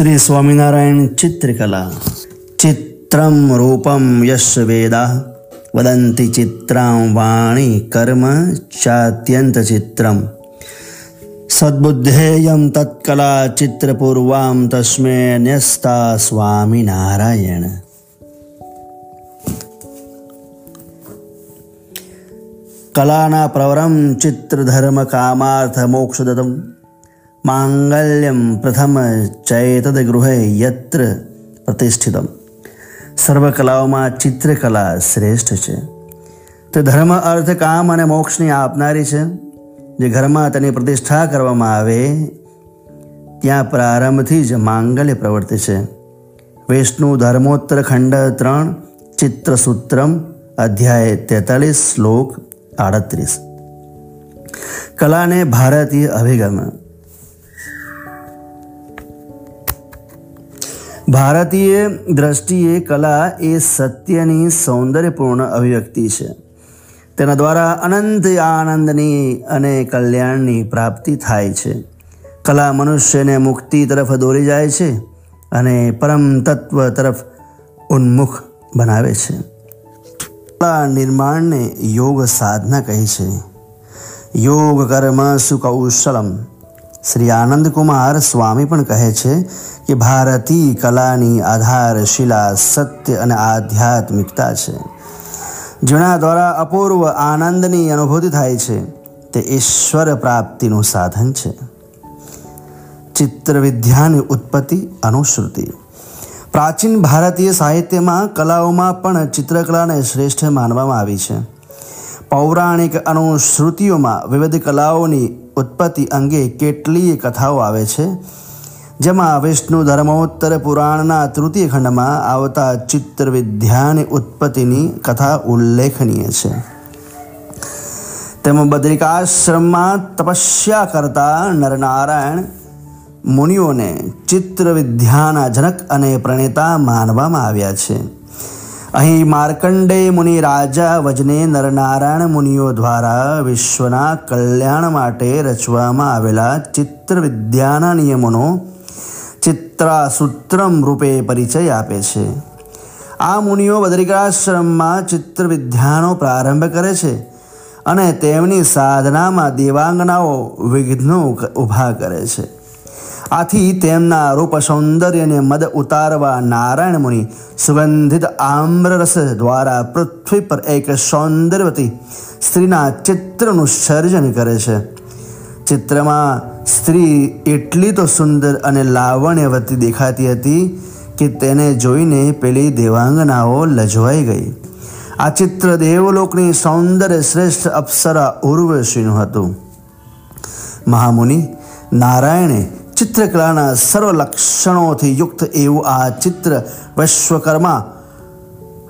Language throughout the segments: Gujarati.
શ્રી સ્વામિનારાયણ ચિત્રકલા ચિત્રમ રૂપમ યશ વેદા વદંતિ ચિત્રામ વાણી કર્મ ચાત્યંત ચિત્રમ સદબુદ્ધેયમ તત્કલા ચિત્રપૂર્વામ તસ્મે ન્યસ્તા સ્વામિનારાયણ કલાના પ્રવરમ ચિત્રધર્મ કામાર્થ મોક્ષદતમ માંગલ્યમ પ્રથમ ચૈતદ ગૃહે યત્ર પ્રતિષ્ઠિતમ સર્વ કલાઓમાં ચિત્રકલા શ્રેષ્ઠ છે તે ધર્મ અર્થ કામ અને મોક્ષની આપનારી છે જે ઘરમાં તેની પ્રતિષ્ઠા કરવામાં આવે ત્યાં પ્રારંભથી જ માંગલ્ય પ્રવર્તે છે વિષ્ણુ ધર્મોત્તર ખંડ ત્રણ ચિત્રસૂત્રમ અધ્યાય તેતાલીસ શ્લોક આડત્રીસ કલાને ભારતીય અભિગમ ભારતીય દ્રષ્ટિએ કલા એ સત્યની સૌંદર્યપૂર્ણ અભિવ્યક્તિ છે. તેના દ્વારા અનંત આનંદની અને કલ્યાણની પ્રાપ્તિ થાય છે. કલા મનુષ્યને મુક્તિ તરફ દોરી જાય છે અને પરમ તત્વ તરફ ઉન્મુખ બનાવે છે. કલા નિર્માણને યોગ સાધના કહે છે. યોગ કર્મ સુકૌશલમ. શ્રી આનંદ કુમાર સ્વામી પણ કહે છે કે ભારતીય કલાની આધારશિલા સત્ય અને આધ્યાત્મિકતા છે. જેના દ્વારા અપૂર્વ આનંદની અનુભૂતિ થાય છે, તે ઈશ્વર પ્રાપ્તિનું સાધન છે. ચિત્રવિદ્યાની ઉત્પત્તિ અનુશ્રુતિ પ્રાચીન ભારતીય સાહિત્યમાં કલાઓમાં પણ ચિત્રકલાને શ્રેષ્ઠ માનવામાં આવી છે. પૌરાણિક અનુશ્રુતિઓમાં વિવિધ કલાઓની ઉત્પત્તિ અંગે કેટલીય કથાઓ આવે છે. જેમાં વિષ્ણુ ધર્મોત્તર પુરાણના તૃતીય ખંડમાં આવતા ચિત્રવિદ્યાની ઉત્પત્તિની કથા ઉલ્લેખનીય છે. તેમાં બદ્રિકાશ્રમમાં તપસ્યા કરતા નરનારાયણ મુનિઓને ચિત્રવિદ્યાના જનક અને પ્રણેતા માનવામાં આવ્યા છે. અહીં માર્કંડે મુનિ રાજા વજને નરનારાયણ મુનિઓ દ્વારા વિશ્વના કલ્યાણ માટે રચવામાં આવેલા ચિત્રવિદ્યાના નિયમોનો ચિત્રાસૂત્રમ રૂપે પરિચય આપે છે. આ મુનિઓ બદ્રિકાશ્રમમાં ચિત્રવિદ્યાનો પ્રારંભ કરે છે અને તેમની સાધનામાં દેવાંગનાઓ વિઘ્નો ઊભા કરે છે. આથી તેમના રૂપ સૌંદર્યને મદ ઉતારવા નારાયણ મુનિ સુગંધિત આમ્રરસ દ્વારા પૃથ્વી પર એક સૌંદર્યવતી સ્ત્રીના ચિત્રનું સર્જન કરે છે. ચિત્રમાં સ્ત્રી એટલી તો સુંદર અને લાવણ્યવતી દેખાતી હતી કે તેને જોઈને પેલી દેવાંગનાઓ લજવાઈ ગઈ. આ ચિત્ર દેવલોકની સૌંદર્ય શ્રેષ્ઠ અપ્સરા ઉર્વશીનું હતું. મહામુનિ, નારાયણે ચિત્રકલાના સર્વ લક્ષણોથી યુક્ત એવું આ ચિત્ર વિશ્વકર્મા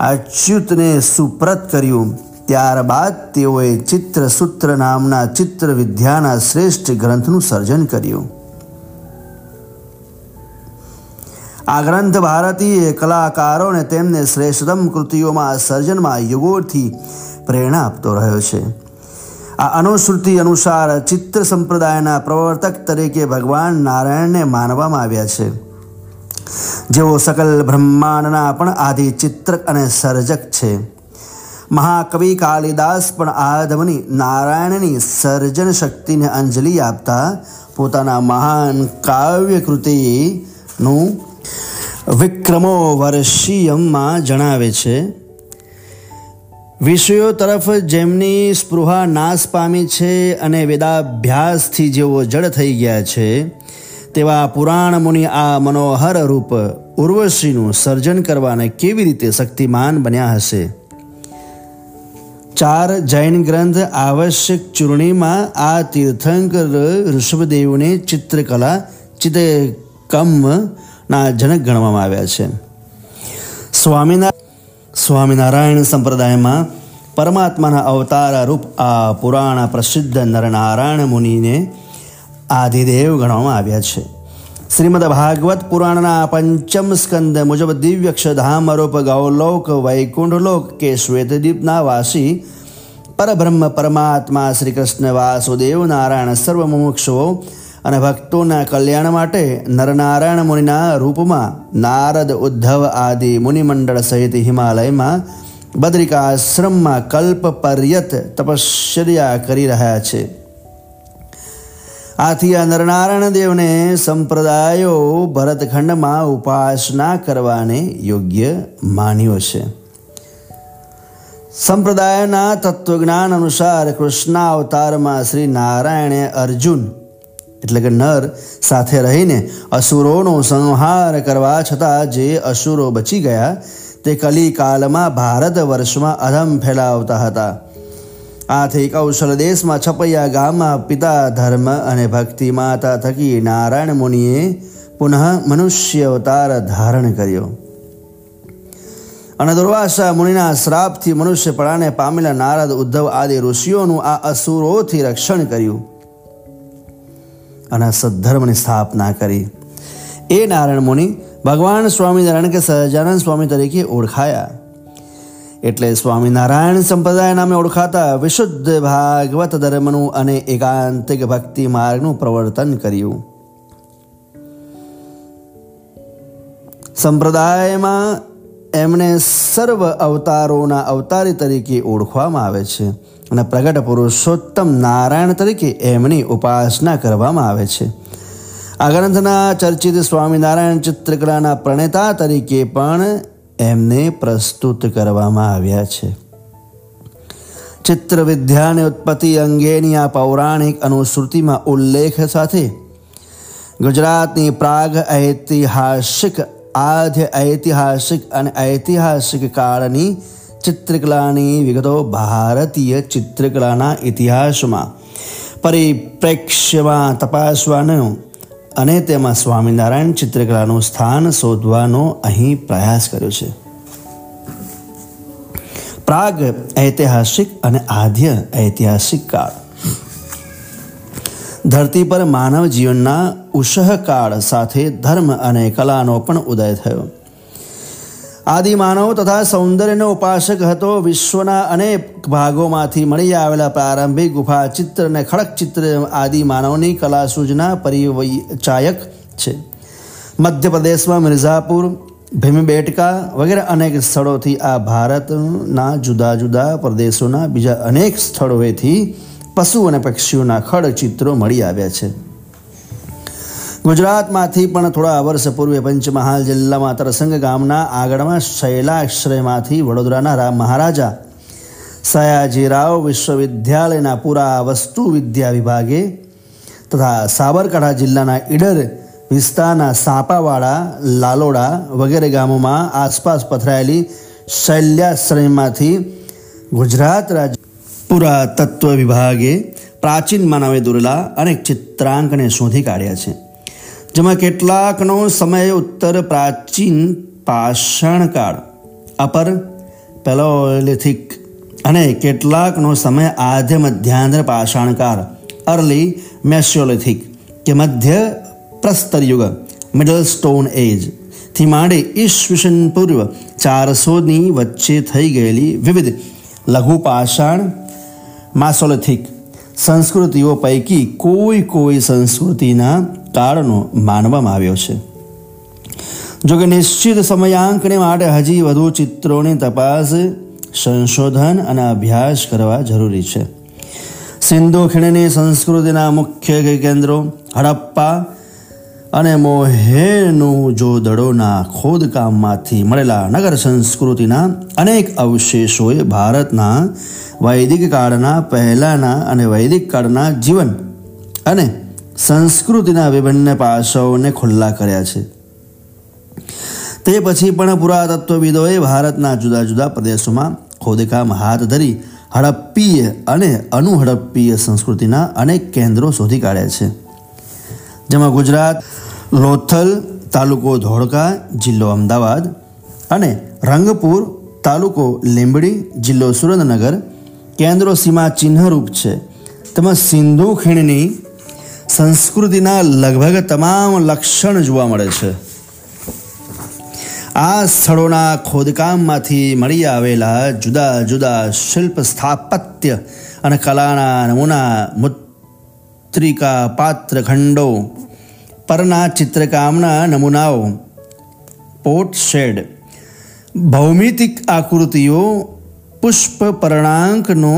અચ્યુતને સુપ્રત કર્યું. ત્યારબાદ તેઓએ ચિત્રસૂત્ર નામના ચિત્ર વિદ્યાના શ્રેષ્ઠ ગ્રંથનું સર્જન કર્યું. આ ગ્રંથ ભારતીય કલાકારોને તેમને શ્રેષ્ઠતમ કૃતિઓમાં સર્જનમાં યુગોથી પ્રેરણા આપતો રહ્યો છે. આ અનુશ્રુતિ અનુસાર ચિત્ર સંપ્રદાયના પ્રવર્તક તરીકે ભગવાન નારાયણને માનવામાં આવ્યા છે. જેઓ સકલ બ્રહ્માંડના પણ આદિ ચિત્રક અને સર્જક છે. મહાકવિ કાલિદાસ પણ આધમની નારાયણની સર્જન શક્તિને અંજલિ આપતા પોતાના મહાન કાવ્ય કૃતિનું વિક્રમો વર્ષીયમમાં જણાવે છે. વિષયો તરફ જેમની સ્પૃહા નાશ પામી છે અને વેદાભ્યાસથી જેઓ જડ થઈ ગયા છે, તેવા પુરાણ મુનિ આ મનોહર રૂપ ઉર્વશીનું સર્જન કરવાને કેવી રીતે શક્તિમાન બન્યા હશે? ચાર જૈન ગ્રંથ આવશ્યક ચૂર્ણીમાં આ તીર્થંકર ઋષભદેવને ચિત્રકલા ચિત્રકમના જનક ગણવામાં આવ્યા છે. સ્વામિના સ્વામિનારાયણ સંપ્રદાયમાં પરમાત્માના અવતાર રૂપ આ પુરાણ પ્રસિદ્ધ નરનારાયણ મુનિને આદિદેવ ગણવામાં આવ્યા છે. શ્રીમદ ભાગવત પુરાણના પંચમ સ્કંદ મુજબ દિવ્યક્ષધામ રૂપ ગૌલોક વૈકુંઠલોક કે શ્વેતદીપના વાસી પરબ્રહ્મ પરમાત્મા શ્રી કૃષ્ણ વાસુદેવ નારાયણ સર્વ અને ભક્તોના કલ્યાણ માટે નરનારાયણ મુનિના રૂપમાં નારદ ઉદ્ધવ આદિ મુનિમંડળ સહિત હિમાલયમાં બદ્રિકાશ્રમમાં કલ્પ પર્યત તપશ્ચર્યા કરી રહ્યા છે. આથી આ નરનારાયણ દેવને સંપ્રદાયો ભરતખંડમાં ઉપાસના કરવાને યોગ્ય માન્યો છે. સંપ્રદાયના તત્વજ્ઞાન અનુસાર કૃષ્ણ અવતારમાં શ્રી નારાયણે અર્જુન એટલે કે નર સાથે રહીને અસુરોનો સંહાર કરવા છતાં જે અસુરો બચી ગયા, તે કલિકાલમાં ભારત વર્ષમાં અધમ ફેલાવતા હતા. આથી કૌશલ દેશમાં છપૈયા ગામમાં પિતા ધર્મ અને ભક્તિ માતા થકી નારાયણ મુનિએ પુનઃ મનુષ્ય અવતાર ધારણ કર્યો. અને દુર્વાસા મુનિના શ્રાપથી મનુષ્યપણાને પામેલા નારદ ઉદ્ધવ આદિ ઋષિઓનું આ અસુરોથી રક્ષણ કર્યું. અને સદ્ધર્મની સ્થાપના કરી. એ નારાયણ મુનિ ભગવાન સ્વામિનારાયણ કે સહજાનંદ સ્વામી તરીકે ઓળખાયા. એટલે સ્વામિનારાયણ સંપ્રદાય નામે ઓળખાતા વિશુદ્ધ ભાગવત ધર્મનું અને એકાંતિક ભક્તિ માર્ગનું પ્રવર્તન કર્યું. સંપ્રદાયમાં એમને સર્વ અવતારોના અવતારી તરીકે ઓળખવામાં આવે છે. અને પ્રગટ પુરુષોત્તમ નારાયણ તરીકે એમની ઉપાસના કરવામાં આવે છે. આ ગ્રંથના ચર્ચિત સ્વામિનારાયણ ચિત્રકલાના પ્રણેતા તરીકે પણ એમને પ્રસ્તુત કરવામાં આવ્યા છે. ચિત્ર વિદ્યાની ઉત્પત્તિ અંગેની આ પૌરાણિક અનુસૃતિમાં ઉલ્લેખ સાથે ગુજરાતની પ્રાગ ઐતિહાસિક આધ્ય ઐતિહાસિક અને ઐતિહાસિક કાળની ચિત્રકલાની વિગતો ભારતીય ચિત્રકલાના ઇતિહાસમાં પરિપ્રેક્ષ્યમાં તપાસવાનો અને તેમાં સ્વામિનારાયણ ચિત્રકલાનું સ્થાન શોધવાનો અહીં પ્રયાસ કર્યો છે પ્રાગ ઐતિહાસિક અને આદ્ય ઐતિહાસિક કાળ ધરતી પર માનવ જીવનના ઉષહકાળ સાથે ધર્મ અને કલાનો પણ ઉદય થયો આદિ માનવ તથા સૌંદર્યનો ઉપાસક હતો. વિશ્વના અનેક ભાગોમાંથી મળી આવેલા પ્રારંભિક ગુફા ચિત્ર અને ખડક ચિત્ર આદિમાનવની કલા સૂચના પરિવચાયક છે. મધ્યપ્રદેશમાં મિર્ઝાપુર, ભીમબેટકા વગેરે અનેક સ્થળોથી આ ભારતના જુદા જુદા પ્રદેશોના બીજા અનેક સ્થળોએથી પશુ અને પક્ષીઓના ખડ ચિત્રો મળી આવ્યા છે. ગુજરાતમાંથી પણ થોડા વર્ષ પૂર્વે પંચમહાલ જિલ્લામાં તરસંગ ગામના આગળમાં શૈલાશ્રયમાંથી વડોદરાના મહારાજા સયાજીરાવ વિશ્વવિદ્યાલયના પુરા વસ્તુ વિદ્યા વિભાગે તથા સાબરકાંઠા જિલ્લાના ઈડર વિસ્તારના સાપાવાડા, લાલોડા વગેરે ગામોમાં આસપાસ પથરાયેલી શૈલ્યાશ્રયમાંથી ગુજરાત રાજ્ય પુરાતત્વ વિભાગે પ્રાચીન માનવે દોરેલા અનેક ચિત્રાંકને શોધી કાઢ્યા છે. જેમાં કેટલાકનો સમય ઉત્તર પ્રાચીન પાષાણકાળ, અપર, પેલોલિથિક અને કેટલાકનો સમય આધ્ય મધ્યાંધ્ર પાષાણકાળ, અર્લી મેસ્યોલિથિક કે મધ્ય પ્રસ્તર યુગ, મિડલ સ્ટોન એજ. થી માંડી ઈસવીસન પૂર્વ ચારસોની વચ્ચે થઈ ગયેલી વિવિધ લઘુ પાષાણ માસોલિથિક સંસ્કૃતિઓ પૈકી કોઈ કોઈ સંસ્કૃતિના કાળનો માનવામાં આવ્યો છે. જોકે નિશ્ચિત સમયાંકને માટે હજી વધુ ચિત્રોની તપાસ, સંશોધન અને અભ્યાસ કરવા જરૂરી છે. સિંધુ ખીણની સંસ્કૃતિના મુખ્ય કેન્દ્રો, હડપ્પા અને મોહેનું જોદડોના ખોદકામમાંથી મળેલા નગર સંસ્કૃતિના અનેક અવશેષોએ ભારતના વૈદિક કાળના પહેલાંના અને વૈદિક કાળના જીવન અને સંસ્કૃતિના વિભિન્ન પાસાઓને ખુલ્લા કર્યા છે. તે પછી પણ પુરાતત્વવિદોએ ભારતના જુદા જુદા પ્રદેશોમાં ખોદકામ હાથ ધરી હડપ્પીય અને અનુહડપ્પીય સંસ્કૃતિના અનેક કેન્દ્રો શોધી કાઢ્યા છે. જેમાં ગુજરાત, લોથલ તાલુકો ધોળકા જિલ્લો અમદાવાદ અને રંગપુર તાલુકો લીંબડી જિલ્લો સુરેન્દ્રનગર કેન્દ્રો સીમા ચિહ્નરૂપ છે. તેમાં સિંધુ ખીણની સંસ્કૃતિના લગભગ તમામ લક્ષણ જોવા મળે છે. આ સ્થળોના ખોદકામમાંથી મળી આવેલા જુદા જુદા શિલ્પ સ્થાપત્ય અને કલાના નમૂના ચિત્રિકા પાત્ર ખંડો પરના ચિત્રકામના નમૂનાઓ, પોટ શેડ, ભૌમિતિક આકૃતિઓ, પુષ્પ પરણાંકનો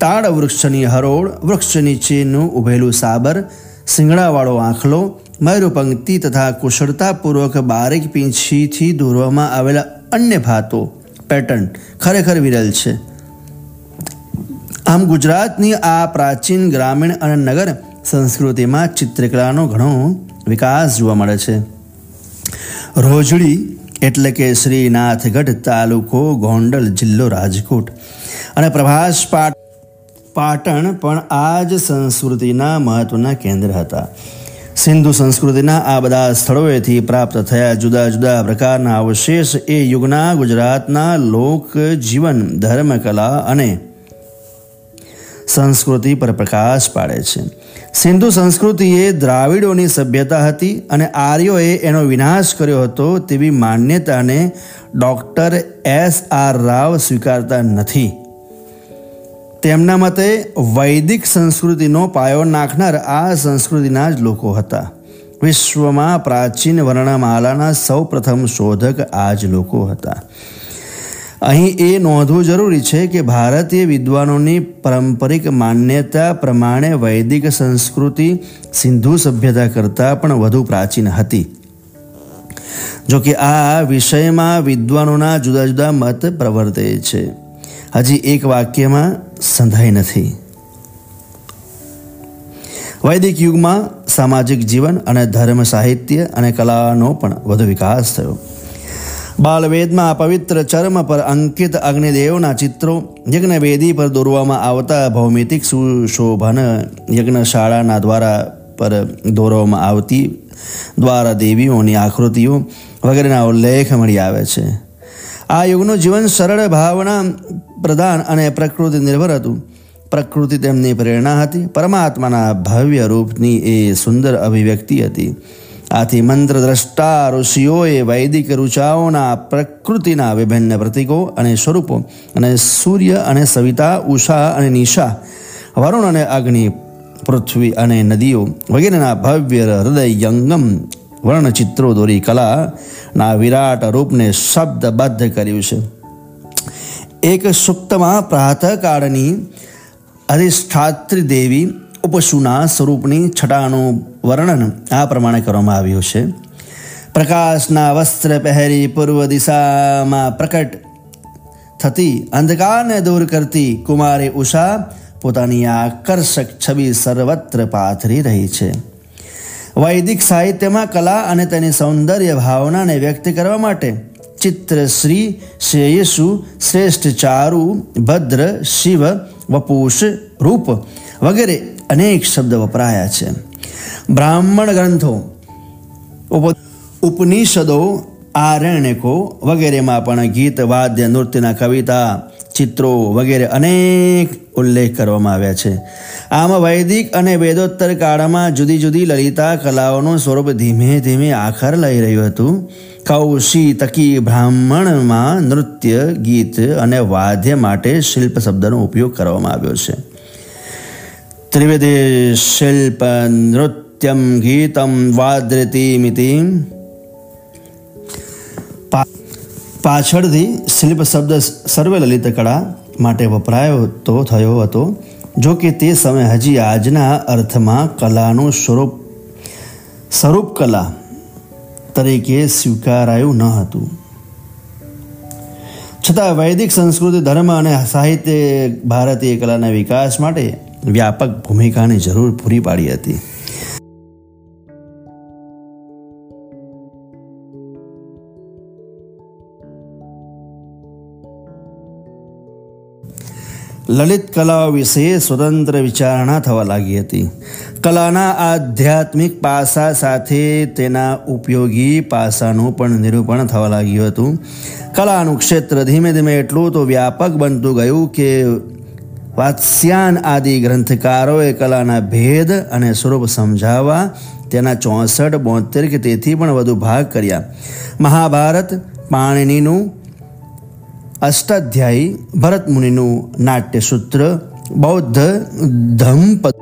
તાડ વૃક્ષની હરોળ વૃક્ષ નીચેનું ઉભેલું સાબર, સિંગડાવાળો આંખલો મયુરપંક્તિ તથા કુશળતાપૂર્વક બારીક પીંછીથી દોરવામાં આવેલા અન્ય ભાતો, પેટર્ન ખરેખર વિરલ છે. આમ ગુજરાતની આ પ્રાચીન ગ્રામીણ અને નગર સંસ્કૃતિમાં ચિત્રકલાનો ઘણો વિકાસ જોવા મળે છે. રોજડી એટલે કે શ્રીનાથગઢ તાલુકો ગોંડલ જિલ્લો રાજકોટ. અને પ્રભાસ પાટ, પાટણ પણ આ જ સંસ્કૃતિના મહત્વના કેન્દ્ર હતા. સિંધુ સંસ્કૃતિના આ બધા સ્થળોએથી પ્રાપ્ત થયા જુદા જુદા પ્રકારના અવશેષ એ યુગના ગુજરાતના લોક જીવન ધર્મકલા અને સંસ્કૃતિ પર પ્રકાશ પાડે છે. સિંધુ સંસ્કૃતિ એ દ્રાવિડોની સભ્યતા હતી અને આર્યોએ એનો વિનાશ કર્યો હતો તેવી માન્યતાને ડૉક્ટર એસ આર રાવ સ્વીકારતા નથી. તેમના મતે વૈદિક સંસ્કૃતિનો પાયો નાખનાર આ સંસ્કૃતિના જ લોકો હતા. વિશ્વમાં પ્રાચીન વર્ણમાલાના સૌ પ્રથમ શોધક આ જ લોકો હતા. અહીં એ નોંધવું જરૂરી છે કે ભારતીય વિદ્વાનોની પારંપરિક માન્યતા પ્રમાણે વૈદિક સંસ્કૃતિ સિંધુ સભ્યતા કરતાં પણ વધુ પ્રાચીન હતી. જો કે આ વિષયમાં વિદ્વાનોના જુદા જુદા મત પ્રવર્તે છે. હજી એક વાક્યમાં સંધાઈ નથી. વૈદિક યુગમાં સામાજિક જીવન અને ધર્મ સાહિત્ય અને કલાનો પણ વધુ વિકાસ થયો. બાલવેદમાં પવિત્ર ચર્મ પર અંકિત અગ્નિદેવના ચિત્રો, યજ્ઞવેદી પર દોરવામાં આવતા ભૌમિતિક સુશોભન યજ્ઞશાળાના દ્વારા પર દોરવામાં આવતી દ્વારા દેવીઓની આકૃતિઓ વગેરેના ઉલ્લેખ મળી આવે છે. આ યુગનું જીવન સરળ ભાવના પ્રધાન અને પ્રકૃતિ નિર્ભર હતું. પ્રકૃતિ તેમની પ્રેરણા હતી. પરમાત્માના ભવ્ય રૂપની એ સુંદર અભિવ્યક્તિ હતી. આથી મંત્ર દ્રષ્ટા ઋષિઓએ વૈદિક ઋચાઓના પ્રકૃતિના વિભિન્ન પ્રતીકો અને સ્વરૂપો અને સૂર્ય અને સવિતા, ઉષા અને નિશા, વરુણ અને અગ્નિ, પૃથ્વી અને નદીઓ વગેરેના ભવ્ય હૃદય યંગમ વર્ણચિત્રો દોરી કલાના વિરાટ રૂપને શબ્દબદ્ધ કર્યું છે. એક સુક્તમાં પ્રાતઃકાળની અધિષ્ઠાત્રી દેવી ઉપસુના સ્વરૂપની છટાનું વર્ણન આ પ્રમાણે કરવામાં આવ્યું છે. પ્રકાશના વસ્ત્ર પહેરી પૂર્વ દિશામાં પ્રકટ થતી અંધકારને દૂર કરતી કુમારી ઉષા પોતાની આકર્ષક છબી સર્વત્ર પાથરી રહી છે. વૈદિક સાહિત્યમાં કલા અને તેની સૌંદર્ય ભાવનાને વ્યક્ત કરવા માટે ચિત્રશ્રી શ્રેયસુ, શ્રેષ્ઠ ચારુ, ભદ્ર, શિવ, વપુષ, રૂપ વગેરે અનેક શબ્દ વપરાયા છે. બ્રાહ્મણ ગ્રંથો ઉપનિષદો, આરણ્યકો વગેરેમાં પણ ગીત, વાદ્ય, નૃત્યના કવિતા, ચિત્રો વગેરે અનેક ઉલ્લેખ કરવામાં આવ્યા છે. આમ વૈદિક અને વેદોત્તર કાળમાં જુદી જુદી લલિતા કલાઓનું સ્વરૂપ ધીમે ધીમે આખર લઈ રહ્યું હતું. કૌશી તકી બ્રાહ્મણમાં નૃત્ય, ગીત અને વાદ્ય માટે શિલ્પ શબ્દનો ઉપયોગ કરવામાં આવ્યો છે. ત્રિવેદે શિલ્પ નૃત્યમ ગીતમ વાદ્રતિમિતિ પાછળથી શિલ્પ શબ્દ સર્વે લલિત કળા માટે વપરાયો તો થયો હતો જો કે તે સમયે હજી આજના અર્થમાં કલાનું સ્વરૂપ સ્વરૂપ કલા તરીકે સ્વીકારાયું ન હતું છતાં વૈદિક સંસ્કૃતિ ધર્મ અને સાહિત્ય ભારતીય કલાના વિકાસ માટે વ્યાપક ભૂમિકાની જરૂર પૂરી પાડી હતી. લલિત કલાઓ વિશે સ્વતંત્ર વિચારણા થવા લાગી હતી. કલાના આધ્યાત્મિક પાસા સાથે તેના ઉપયોગી પાસાનું પણ નિરૂપણ થવા લાગ્યું હતું. કલાનું ક્ષેત્ર ધીમે ધીમે એટલું તો વ્યાપક બનતું ગયું કે વાત્સ્યાન આદિ ગ્રંથકારોએ કલાના ભેદ અને સ્વરૂપ સમજાવવા તેના ચોસઠ બોતેર કે તેથી પણ વધુ ભાગ કર્યા. મહાભારત, પાણીનીનું અષ્ટાધ્યાયી, ભરતમુનિનું નાટ્યસૂત્ર, બૌદ્ધ ધમ્પદ